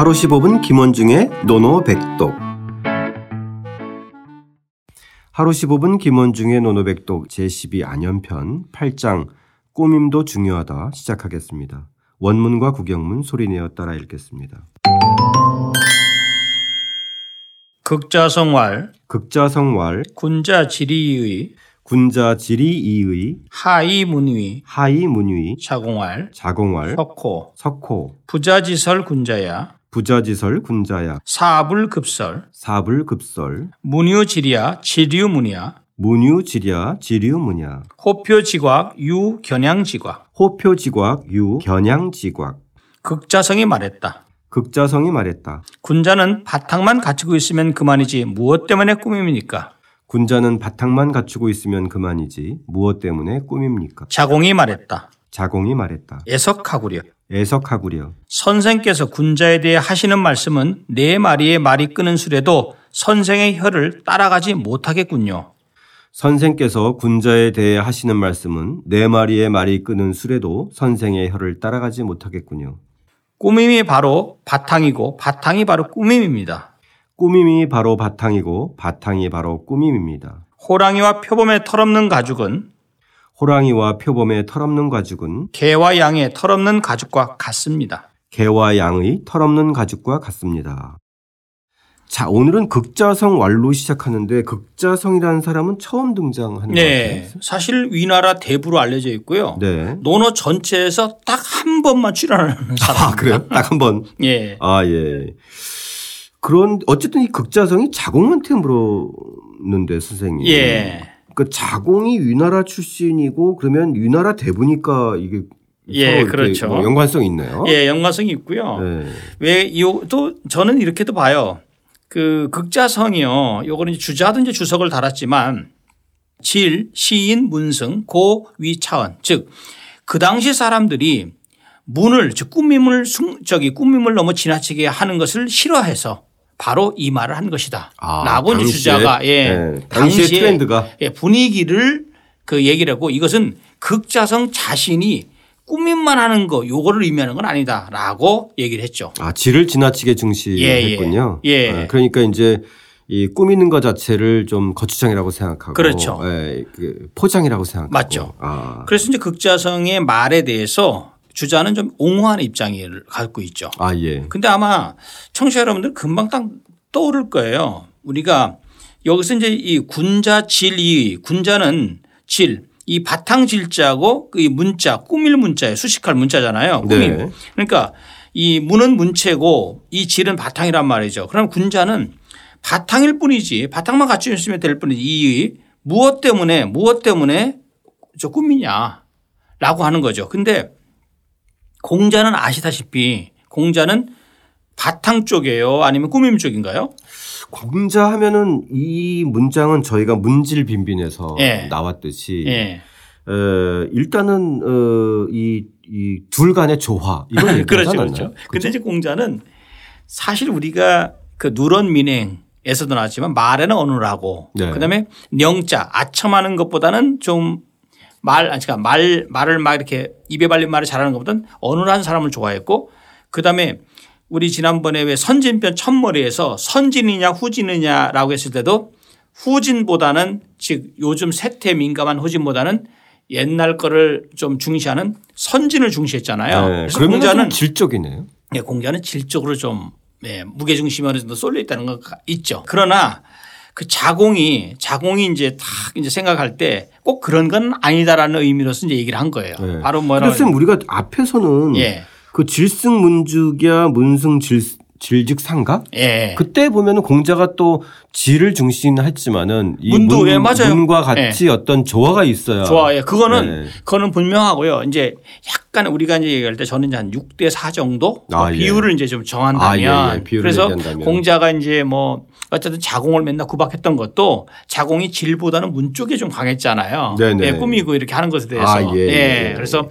하루 15분 김원중의 노노백독 하루 15분 김원중의 노노백독 제12 안연편 8장 꾸밈도 중요하다 시작하겠습니다. 원문과 구경문 소리내어 따라 읽겠습니다. 극자성왈 극자성왈 군자지리의 군자지리이의 하이문위 하이문위 자공왈 자공왈 석호 석호 부자지설 군자야 부자지설 군자야 사불급설 사불급설 문유지리야 지류문이야 문유지랴 지류문야 호표지곽 유견양지곽 호표지곽 유견양지곽 극자성이 말했다. 극자성이 말했다. 군자는 바탕만 갖추고 있으면 그만이지 무엇 때문에 꾸밈입니까? 군자는 바탕만 갖추고 있으면 그만이지 무엇 때문에 꿈입니까? 자공이 말했다. 자공이 말했다. 애석하구려. 애석하구려. 선생께서 군자에 대해 하시는 말씀은 네 마리의 말이 끄는 수레도 선생의 혀를 따라가지 못하겠군요. 선생께서 군자에 대해 하시는 말씀은 네 마리의 말이 끄는 수레도 선생의 혀를 따라가지 못하겠군요. 꾸밈이 바로 바탕이고 바탕이 바로 꾸밈입니다. 꾸밈이 바로 바탕이고 바탕이 바로 꾸밈입니다. 호랑이와 표범의 털없는 가죽은 호랑이와 표범의 털없는 가죽은 개와 양의 털없는 가죽과 같습니다. 개와 양의 털없는 가죽과 같습니다. 자, 오늘은 극자성 왈로 시작하는데 극자성이라는 사람은 처음 등장하는 네. 것 같아요. 사실 위나라 대부로 알려져 있고요. 네. 논어 전체에서 딱 한 번만 출연하는 사람. 아, 그래요? 딱 한 번. 예. 아, 예. 그런 어쨌든 이 극자성이 자공한테 물었는데 선생님. 예. 그 자공이 위나라 출신이고 그러면 위나라 대부니까 이게 예, 그렇죠. 뭐 연관성이 있나요? 예, 연관성이 있고요. 네. 왜, 이, 또 저는 이렇게도 봐요. 그 극자성이요. 요거는 주자도 이제 주석을 달았지만 질, 시인, 문승, 고, 위, 차언. 즉, 그 당시 사람들이 문을, 즉, 꾸밈을, 숭, 저기, 꾸밈을 너무 지나치게 하는 것을 싫어해서 바로 이 말을 한 것이다. 아, 라고 당시에? 주자가, 예. 네, 당시의 트렌드가. 예, 분위기를 그 얘기를 하고 이것은 극자성 자신이 꾸밈만 하는 거 요거를 의미하는 건 아니다라고 얘기를 했죠. 아, 질을 지나치게 중시했군요. 예, 예. 아, 그러니까 이제 이 꾸미는 것 자체를 좀 거추장이라고 생각하고 그렇죠. 예, 그 포장이라고 생각하고 맞죠. 아, 그래서 이제 극자성의 말에 대해서 주자는 좀 옹호하는 입장을 갖고 있죠. 아 예. 근데 아마 청취자 여러분들 금방 딱 떠오를 거예요. 우리가 여기서 이제 이 군자 질 이 군자는 질, 이 바탕 질자고 그 문자 꾸밀 문자예요. 수식할 문자잖아요. 꾸밈. 네. 그러니까 이 문은 문체고 이 질은 바탕이란 말이죠. 그럼 군자는 바탕일 뿐이지 바탕만 갖추고 있으면 될 뿐이지 이 무엇 때문에 무엇 때문에 저 꿈이냐라고 하는 거죠. 근데 공자는 아시다시피 공자는 바탕 쪽이에요 아니면 꾸밈 쪽인가요? 공자 하면은 이 문장은 저희가 문질 빈빈에서 예. 나왔듯이 예. 어, 일단은 어, 이, 이둘 간의 조화 이걸 그렇죠. 않았나요? 그렇죠. 근데 이제 공자는 사실 우리가 그 누런 민행에서도 나왔지만 말에는 어느라고 네. 그다음에 명자 아첨하는 것보다는 좀 말, 아니, 그러니까 말, 말을 막 이렇게 입에 발린 말을 잘하는 것보다는 어눌한 사람을 좋아했고 그 다음에 우리 지난번에 왜 선진편 첫머리에서 선진이냐 후진이냐라고 했을 때도 후진보다는 즉 요즘 세태 민감한 후진보다는 옛날 거를 좀 중시하는 선진을 중시했잖아요. 네. 그래서 공자는 좀 질적이네요. 예, 공자는 질적으로 좀 예, 무게 중심이 어느 정도 쏠려 있다는 거 있죠. 그러나 그 자공이 자공이 이제 딱 이제 생각할 때 꼭 그런 건 아니다라는 의미로서 이제 얘기를 한 거예요. 네. 바로 뭐라고 쌤 우리가 앞에서는 예. 그 질승 문죽이야 문승 질 질직 상가 예. 그때 보면은 공자가 또 질을 중시했지만은 이 문도, 문, 예, 맞아요. 문과 같이 어떤 조화가 있어야 좋아요. 예, 그거는 네. 그거는 분명하고요. 이제 약간 우리가 이제 얘기할 때 저는 이제 한 6대 4 정도 뭐 아, 예. 비율을 이제 좀 정한다면 아, 예, 예. 비율을 그래서 얘기한다면. 공자가 이제 뭐 어쨌든 자공을 맨날 구박했던 것도 자공이 질보다는 문 쪽에 좀 강했잖아요. 네네. 예, 꾸미고 이렇게 하는 것에 대해서. 아, 예, 예. 그래서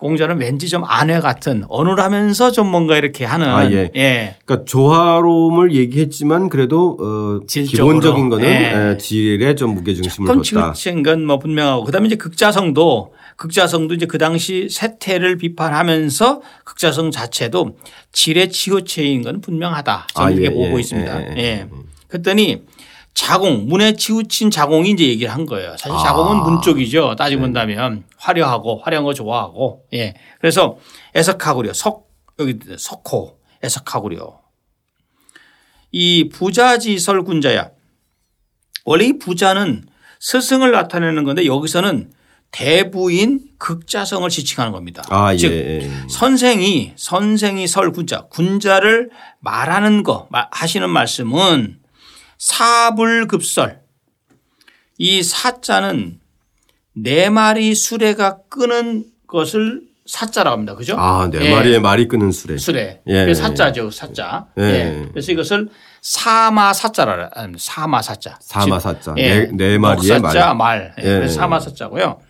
공자는 왠지 좀 아내 같은 어눌하면서 좀 뭔가 이렇게 하는 아, 예. 예. 그러니까 조화로움을 얘기했지만 그래도 어. 기본적인 거는 예. 에, 질에 좀 무게 중심을 뒀다. 지친 건뭐 분명하고 그다음에 이제 극자성도 극자성도 이제 그 당시 세태를 비판하면서 극자성 자체도 질의 치우체인 건 분명하다. 저는 아, 이렇게 예, 보고 예, 있습니다. 예, 예. 예. 그랬더니 자공 문에 치우친 자공이 이제 얘기를 한 거예요. 사실 아. 자공은 문 쪽이죠. 따지고 본다면 화려하고 화려한 거 좋아하고 예. 그래서 애석하구려 석 여기 석호 애석하구려 이 부자지설 군자야 원래 이 부자는 스승을 나타내는 건데 여기서는 대부인 극자성을 지칭하는 겁니다. 아, 즉 예. 예. 선생이 선생이 설 군자 군자를 말하는 거 마- 하시는 말씀은 사불급설 이 사자는 네 마리 수레가 끄는 것을 사자라고 합니다. 그죠? 아, 네 예. 마리의 말이 끄는 수레. 수레. 예. 그래서 사자죠. 사자. 예. 예. 그래서 이것을 사마 사자라 합니다. 사마 사자. 사마 즉, 사자. 예. 네, 네 마리의 말. 사자 말. 예. 예. 그래서 사마 사자고요.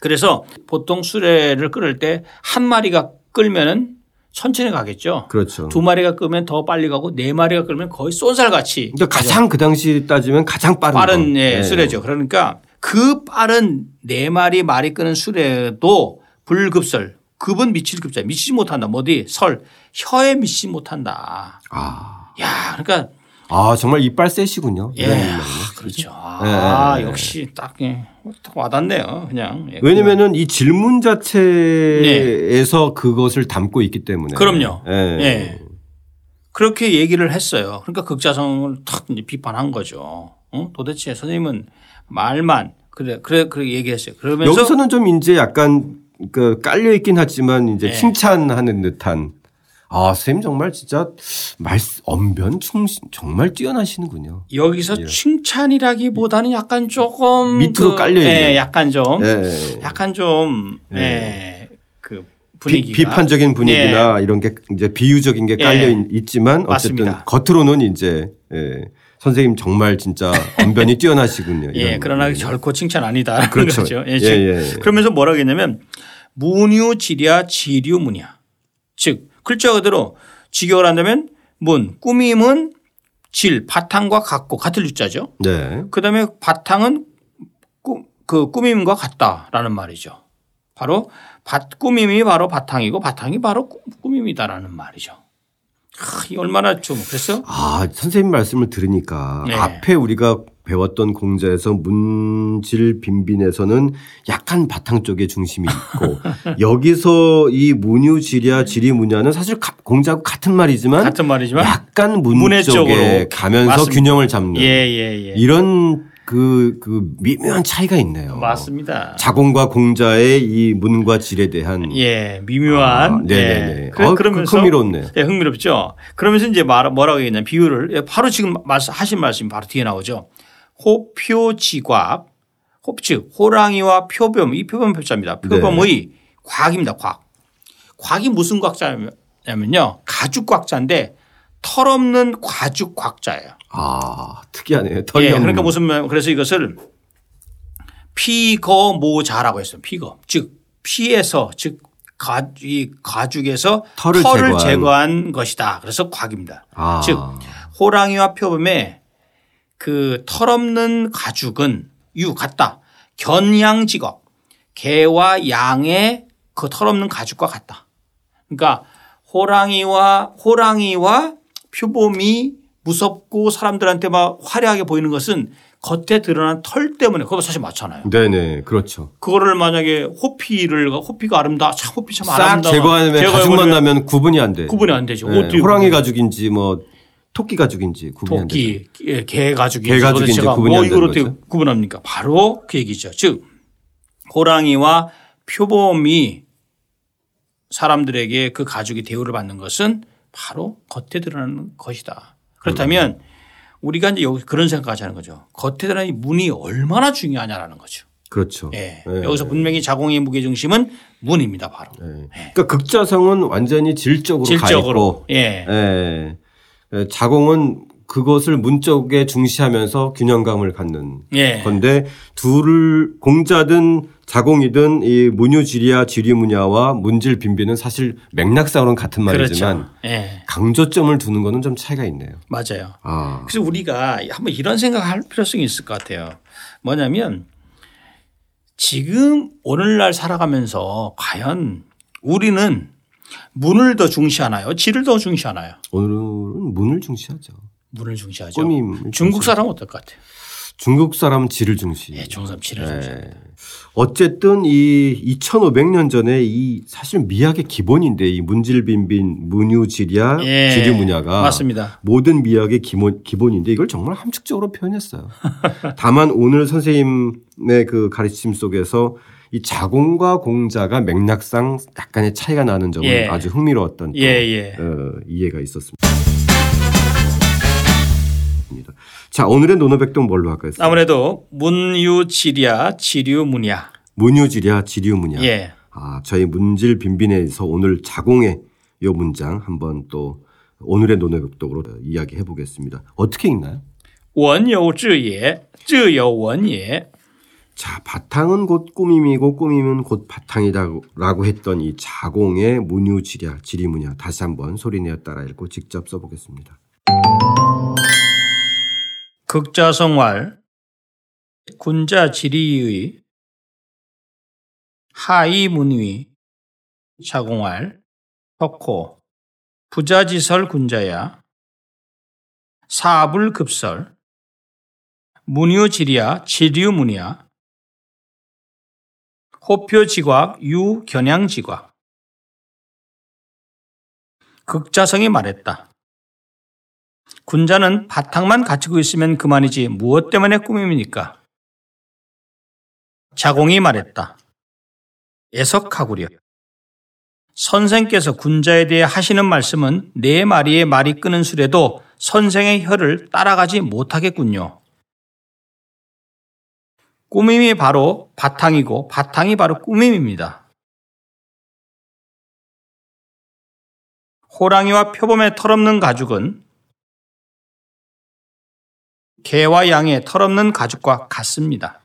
그래서 보통 수레를 끌을 때 한 마리가 끌면은 천천히 가겠죠. 그렇죠. 두 마리가 끌면 더 빨리 가고 네 마리가 끌면 거의 쏜살같이 그러니까 가장 그 당시 따지면 가장 빠른 빠른 거. 예, 수레죠. 그러니까 그 빠른 네 마리 말이 끄는 수레도 불급설. 급은 미칠 급자. 미치지 못한다. 뭐 어디 설 혀에 미치지 못한다. 아. 야, 그러니까 아, 정말 이빨 세시군요. 예, 이런 아. 그렇죠. 아, 예, 예, 예. 역시 딱, 예, 딱 와닿네요. 그냥. 예, 왜냐면은 이 질문 자체에서 그것을 담고 있기 때문에. 그럼요. 예. 예. 그렇게 얘기를 했어요. 그러니까 극자성을 탁 이제 비판한 거죠. 어? 도대체 선생님은 말만 그래 그래 그래 얘기했어요. 그러면서 여기서는 좀 이제 약간 그 깔려 있긴 하지만 이제 예. 칭찬하는 듯한 아, 선생님 정말 진짜 말 언변 충신 정말 뛰어나시는군요. 여기서 칭찬이라기보다는 약간 조금 밑으로 그, 깔려 있는. 예, 약간 좀 예. 약간 좀 예, 그 분위기가 비, 판적인 분위기나 이런 게 이제 비유적인 게 깔려 예. 있- 있지만 어쨌든 맞습니다. 겉으로는 이제 예. 선생님 정말 진짜 언변이 뛰어나시군요. 예, 그러나. 결코 칭찬 아니다. 그렇죠. 거죠. 예, 예, 즉 예, 예. 그러면서 뭐라고 했냐면 문유지랴 지류문이야. 즉 글자 그대로 직역을 한다면 문 꾸밈은 질 바탕과 같고 같을 유자죠. 네. 그다음에 바탕은 꾸, 그 꾸밈과 같다라는 말이죠. 바로 밭 꾸밈이 바로 바탕이고 바탕이 바로 꾸- 꾸밈이다라는 말이죠. 아, 이 얼마나 좀 그랬어요? 아, 선생님 말씀을 들으니까 네. 앞에 우리가 배웠던 공자에서 문질 빈빈에서는 약간 바탕 쪽에 중심이 있고 여기서 이 문유 지랴 지리 문야는 사실 가- 공자하고 같은 말이지만 같은 말이지만 약간 문 문의 쪽에 가면서 맞습니다. 균형을 잡는 예 예 예 이런 그, 그 미묘한 차이가 있네요. 맞습니다. 자공과 공자의 이 문과 질에 대한 예, 미묘한. 아, 네네네. 예. 어, 그러면서 흥미롭네요. 예, 흥미롭죠. 그러면서 이제 말 뭐라고 했냐 비유를 예, 바로 지금 말씀 하신 말씀이 바로 뒤에 나오죠. 호표지곽, 호, 즉 호랑이와 표범 이 표범 표자입니다. 네. 표범의 곽입니다. 곽. 곽이 무슨 곽자냐면요 가죽 곽자인데 털 없는 과죽 곽자예요. 아, 특이하네요. 털이 예, 없는. 그러니까 무슨 말 그래서 이것을 피거모자라고 했어요. 피거. 즉 피에서 즉 가, 이 가죽에서 털을 털을, 제거한. 제거한. 것이다. 그래서 곽입니다. 아. 즉 호랑이와 표범의 그 털없는 가죽은 유 같다. 견양직업 개와 양의 그 털없는 가죽과 같다. 그러니까 호랑이와 호랑이와 표범이 무섭고 사람들한테 막 화려하게 보이는 것은 겉에 드러난 털 때문에 그거 사실 맞잖아요. 네네. 그렇죠. 그거를 만약에 호피를 호피가 아름다 참 호피 참싹 아름다 제거하면 가죽만 나면 구분이 안 돼. 구분이 안 되죠. 네, 호랑이 가죽인지 뭐 토끼 가죽인지 구분이. 토끼, 예, 개 가죽이 개 가죽인지 구분이 뭐안 이걸 어떻게 거죠. 구분합니까? 바로 그 얘기죠. 즉 호랑이와 표범이 사람들에게 그 가죽이 대우를 받는 것은 바로 겉에 드러나는 것이다. 그렇다면 우리가 이제 여기 그런 생각하지 하는 거죠. 겉에 드러나는 이 문이 얼마나 중요하냐라는 거죠. 그렇죠. 예. 네. 여기서 분명히 자공의 무게 중심은 문입니다. 바로 네. 그러니까 극자성은 완전히 질적으로, 질적으로. 가 있고 예. 예. 예, 자공은 그것을 문쪽에 중시하면서 균형감을 갖는 예. 건데 둘을 공자든 자공이든 이 문유지리아 지리문야와 문질 빈비는 사실 맥락상으로는 같은 말이지만 그렇죠. 예. 강조점을 두는 거는 좀 차이가 있네요. 맞아요. 아. 그래서 우리가 한번 이런 생각할 필요성이 있을 것 같아요. 뭐냐면 지금 오늘날 살아가면서 과연 우리는 문을 더 중시하나요? 질을 더 중시하나요? 오늘은 문을 중시하죠. 문을 중시하죠. 중국 사람은 어떨 것 같아요? 중국 사람은 질을 중시. 예, 중국 사람 질을 중시합니다. 어쨌든 이 2500년 전에 이 사실 미학의 기본인데 이 문질빈빈 문유지랴 예, 지류문야가 맞습니다. 모든 미학의 기본, 기본인데 이걸 정말 함축적으로 표현했어요. 다만 오늘 선생님의 그 가르침 속에서 이 자공과 공자가 맥락상 약간의 차이가 나는 점은 예. 아주 흥미로웠던 또, 예, 예. 어, 이해가 있었습니다. 자 오늘의 논어백동 뭘로 할까요? 아무래도 문유지랴 지류문야. 문유지랴 지류문야. 예. 아 저희 문질 빈빈에서 오늘 자공의 요 문장 한번 또 오늘의 논어백동으로 이야기해 보겠습니다. 어떻게 읽나요? 원요 지예, 지요 원예. 자, 바탕은 곧 꾸밈이고 꾸밈은 곧 바탕이다라고 했던 이 자공의 문유지랴 지리문야 다시 한번 소리내어 따라 읽고 직접 써보겠습니다. 극자성왈 군자지리의 하이문위 자공왈 덕호 부자지설 군자야 사불급설 문유지리야 지류문야 호표지곽 유견양지곽 극자성이 말했다. 군자는 바탕만 갖추고 있으면 그만이지 무엇 때문에 꾸밈입니까? 자공이 말했다. 애석하구려. 선생께서 군자에 대해 하시는 말씀은 네 마리의 말이 끄는 수레도 선생의 혀를 따라가지 못하겠군요. 꾸밈이 바로 바탕이고 바탕이 바로 꾸밈입니다. 호랑이와 표범의 털없는 가죽은 개와 양의 털없는 가죽과 같습니다.